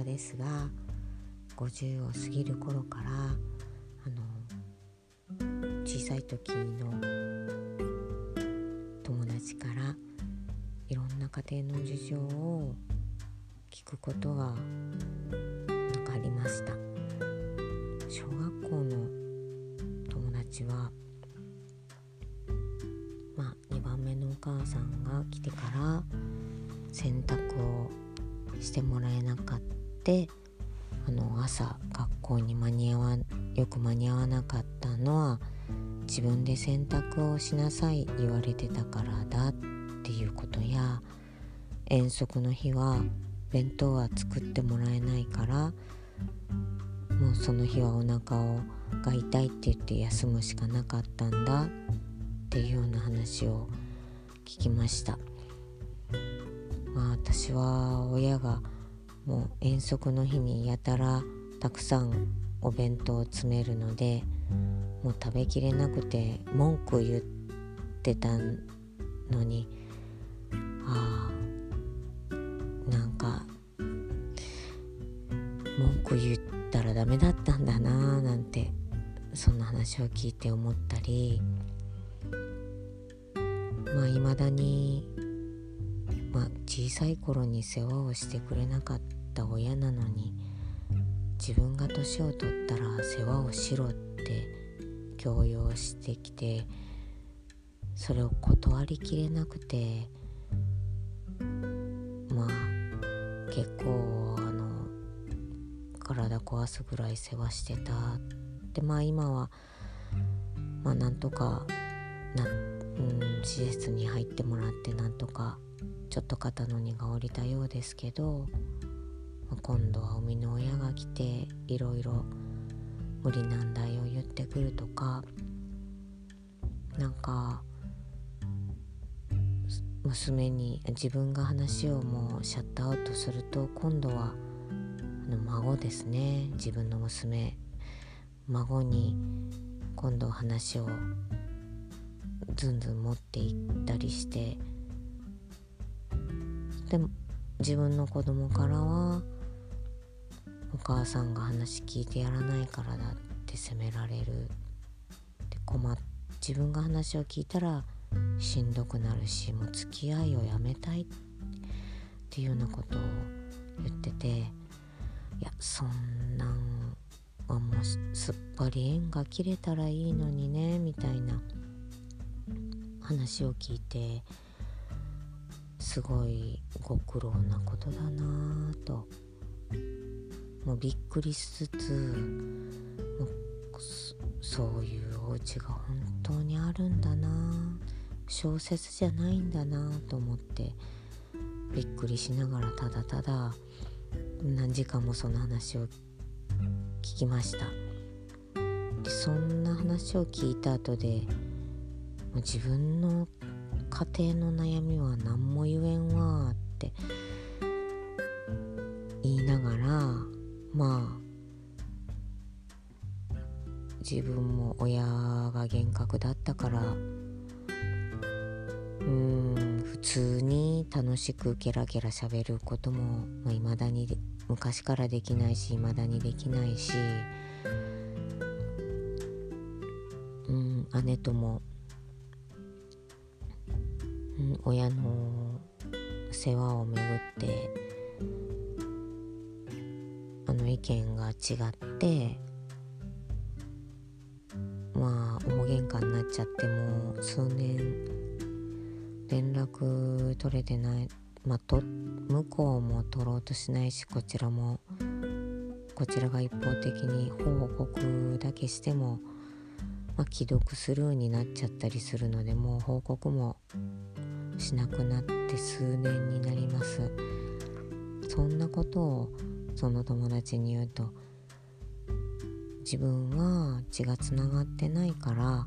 葉ですが50を過ぎる頃からあの小さい時の友達からいろんな家庭の事情を聞くことが分かりました。小学校の友達はまあ2番目のお母さんが来てから洗濯をしてもらえなかった。てあの朝学校に間に合わよく間に合わなかったのは自分で洗濯をしなさい言われてたからだっていうことや遠足の日は弁当は作ってもらえないからもうその日はお腹をが痛いって言って休むしかなかったんだっていうような話を聞きました。まあ私は親がもう遠足の日にやたらたくさんお弁当を詰めるのでもう食べきれなくて文句言ってたのにああなんか文句言ったらダメだったんだなーなんてそんな話を聞いて思ったりまあいまだにまあ、小さい頃に世話をしてくれなかったた親なのに自分が年を取ったら世話をしろって強要してきてそれを断りきれなくてまあ結構あの体壊すぐらい世話してたでまあ今はまあなんとかな、うん、施設に入ってもらってなんとかちょっと肩の荷が下りたようですけど今度は生みの親が来ていろいろ無理難題を言ってくるとかなんか娘に自分が話をもうシャットアウトすると今度はあの孫ですね。自分の娘孫に今度話をずんずん持っていったりしてでも自分の子供からはお母さんが話聞いてやらないからだって責められるで困っ自分が話を聞いたらしんどくなるしもう付き合いをやめたいっていうようなことを言ってていやそんなんはもうすっぱり縁が切れたらいいのにねみたいな話を聞いてすごいご苦労なことだなぁともうびっくりしつつそういうお家が本当にあるんだな。小説じゃないんだなと思ってびっくりしながらただただ何時間もその話を聞きました。でそんな話を聞いた後でもう自分の家庭の悩みは何も言えんわってまあ自分も親が厳格だったからうん普通に楽しくゲラゲラ喋ることもいまあ、未だに昔からできないし未だにできないしうん姉とも親の世話をめぐっての意見が違ってまあ大喧嘩になっちゃっても数年連絡取れてないまあと向こうも取ろうとしないしこちらもこちらが一方的に報告だけしても、まあ、既読スルーになっちゃったりするのでもう報告もしなくなって数年になります。そんなことをその友達に言うと自分は血がつながってないから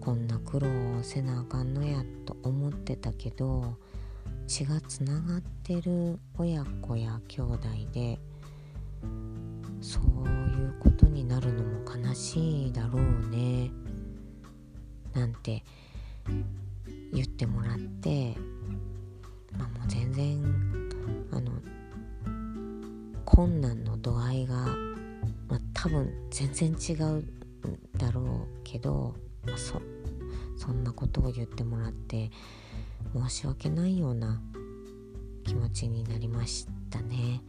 こんな苦労をせなあかんのやと思ってたけど血がつながってる親子や兄弟でそういうことになるのも悲しいだろうねなんて言ってもらって、まあ、もう全然あの困難の度合いが、まあ、多分全然違うだろうけど、まあ、そそんなことを言ってもらって申し訳ないような気持ちになりましたね。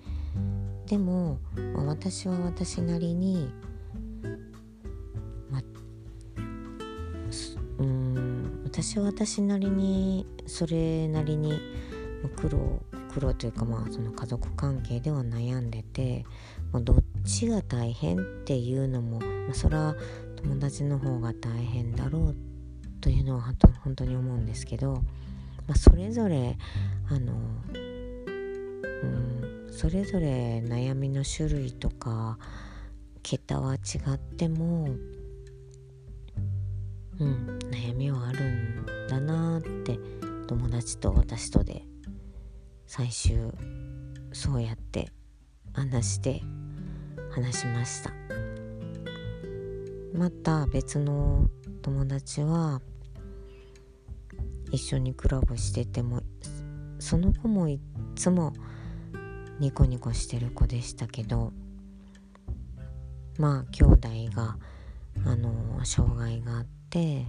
でも、まあ、私は私なりに、まあ、うん私は私なりにそれなりに苦労苦労というかまあその家族関係では悩んでて、まあ、どっちが大変っていうのも、まあ、それは友達の方が大変だろうというのは本当に思うんですけど、まあ、それぞれあのうんそれぞれ悩みの種類とか桁は違ってもうん悩みはあるんだなって友達と私とで最終そうやって話して話しました。また別の友達は一緒にクラブしててもその子もいっつもニコニコしてる子でしたけどまあ兄弟があの障害があって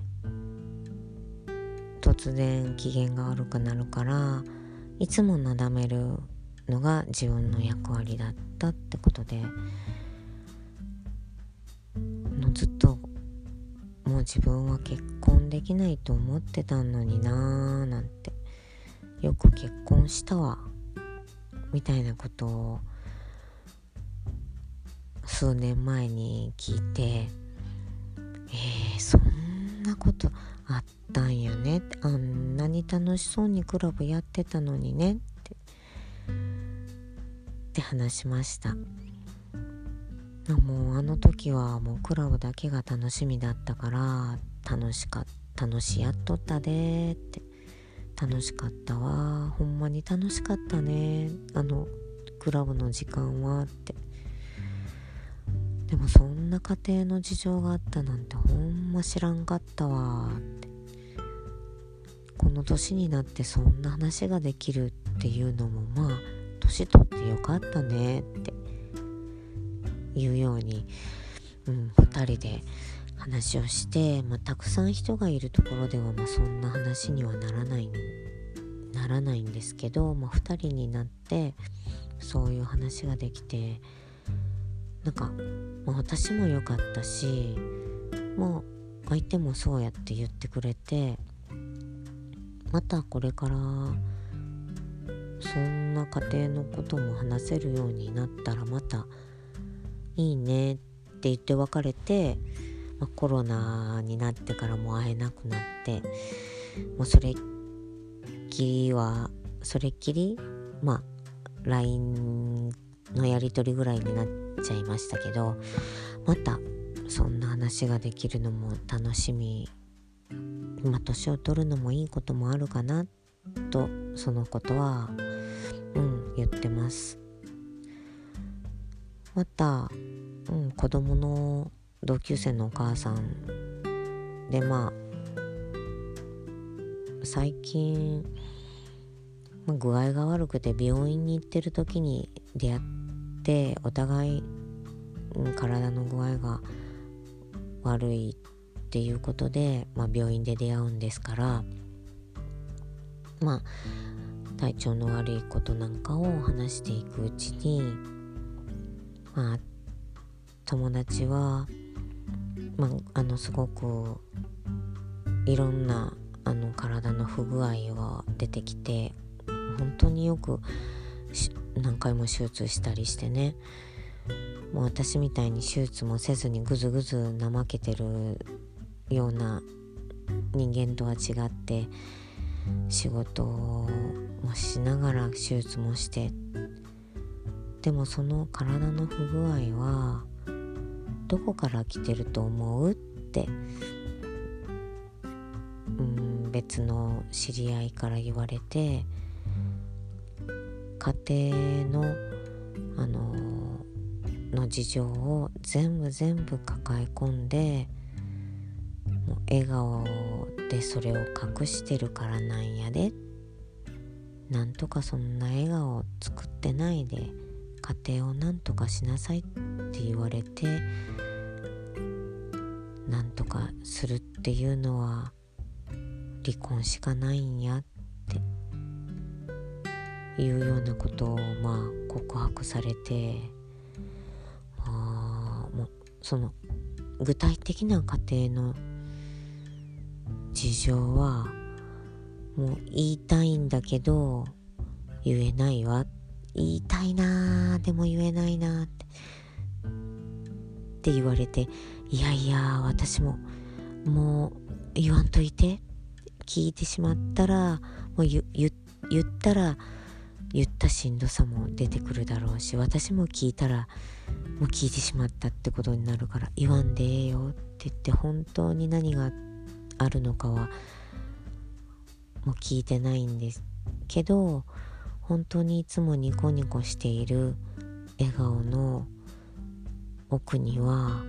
突然機嫌が悪くなるからいつもなだめるのが自分の役割だったってことでのずっともう自分は結婚できないと思ってたのになーなんてよく結婚したわみたいなことを数年前に聞いてえー、そんなことあったんやね。あんなに楽しそうにクラブやってたのにねって。って話しました。もうあの時はもうクラブだけが楽しみだったから楽しかった楽しやっとったでって。楽しかったわ。ほんまに楽しかったね。あのクラブの時間はって。でもそんな家庭の事情があったなんてほんま知らんかったわって。この年になってそんな話ができるっていうのもまあ年取ってよかったねって。いうように、うん、2人で話をして、まあ、たくさん人がいるところでは、まあ、そんな話にはならないならないんですけど、まあ、2人になってそういう話ができてなんか、まあ、私も良かったしもう相手もそうやって言ってくれてまたこれからそんな家庭のことも話せるようになったらまたいいねって言って別れて、まあ、コロナになってからも会えなくなってもうそれっきりはそれっきりまあ LINE のやり取りぐらいになってちゃいましたけどまたそんな話ができるのも楽しみまあ年を取るのもいいこともあるかなとそのことはうん言ってます。また、うん、子供の同級生のお母さんでまあ最近、まあ、具合が悪くて病院に行ってる時に出会ってお互い、体の具合が悪いっていうことで、まあ、病院で出会うんですからまあ体調の悪いことなんかを話していくうちにまあ友達は、まあ、あのすごくいろんなあの体の不具合が出てきて本当によく何回も手術したりしてねもう私みたいに手術もせずにぐずぐず怠けてるような人間とは違って仕事もしながら手術もしてでもその体の不具合はどこから来てると思うってうん別の知り合いから言われて家庭のあのの事情を全部全部抱え込んでもう笑顔でそれを隠してるからなんやで。なんとかそんな笑顔を作ってないで家庭を何とかしなさいって言われて何とかするっていうのは離婚しかないんやっていうようなことをまあ告白されて。その具体的な家庭の事情はもう言いたいんだけど言えないわ。言いたいなでも言えないなって。って言われていやいや私ももう言わんといて。聞いてしまったらもう言ったら言ったしんどさも出てくるだろうし私も聞いたらもう聞いてしまったってことになるから言わんでええよって言って本当に何があるのかはもう聞いてないんですけど本当にいつもニコニコしている笑顔の奥には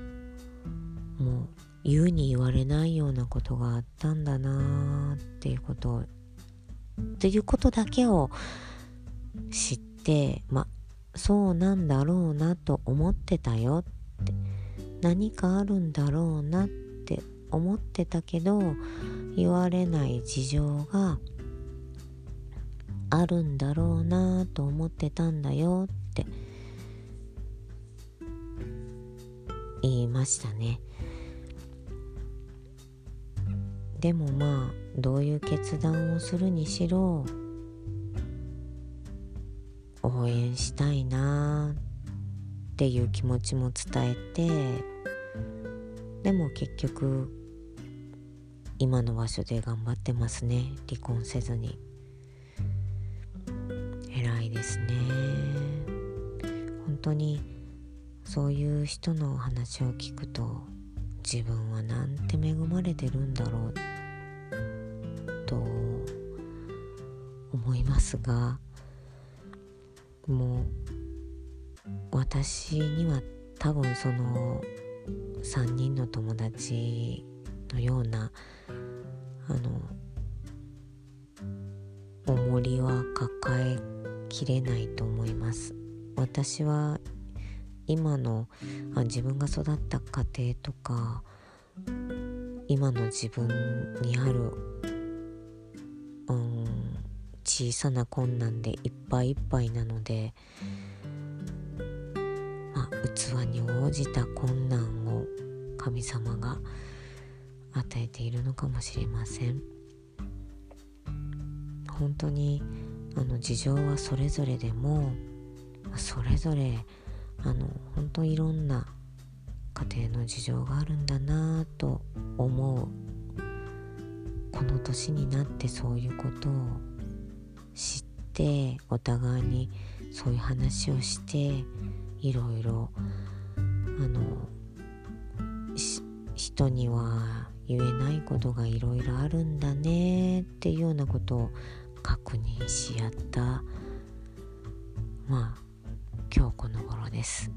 もう言うに言われないようなことがあったんだなっていうことをっていうことだけを知ってまそうなんだろうなと思ってたよって何かあるんだろうなって思ってたけど言われない事情があるんだろうなと思ってたんだよって言いましたね。でもまあどういう決断をするにしろ援したいなっていう気持ちも伝えてでも結局今の場所で頑張ってますね。離婚せずに。偉いですね。本当にそういう人の話を聞くと自分はなんて恵まれてるんだろうと思いますがもう私には多分その3人の友達のようなあの重りは抱えきれないと思います。私は今のあ自分が育った家庭とか今の自分にある、小さな困難でいっぱいいっぱいなので、まあ、器に応じた困難を神様が与えているのかもしれません。本当にあの事情はそれぞれでもそれぞれあの本当いろんな家庭の事情があるんだなぁと思うこの年になってそういうことを知ってお互いにそういう話をしていろいろあの人には言えないことがいろいろあるんだねっていうようなことを確認し合ったまあ今日この頃です。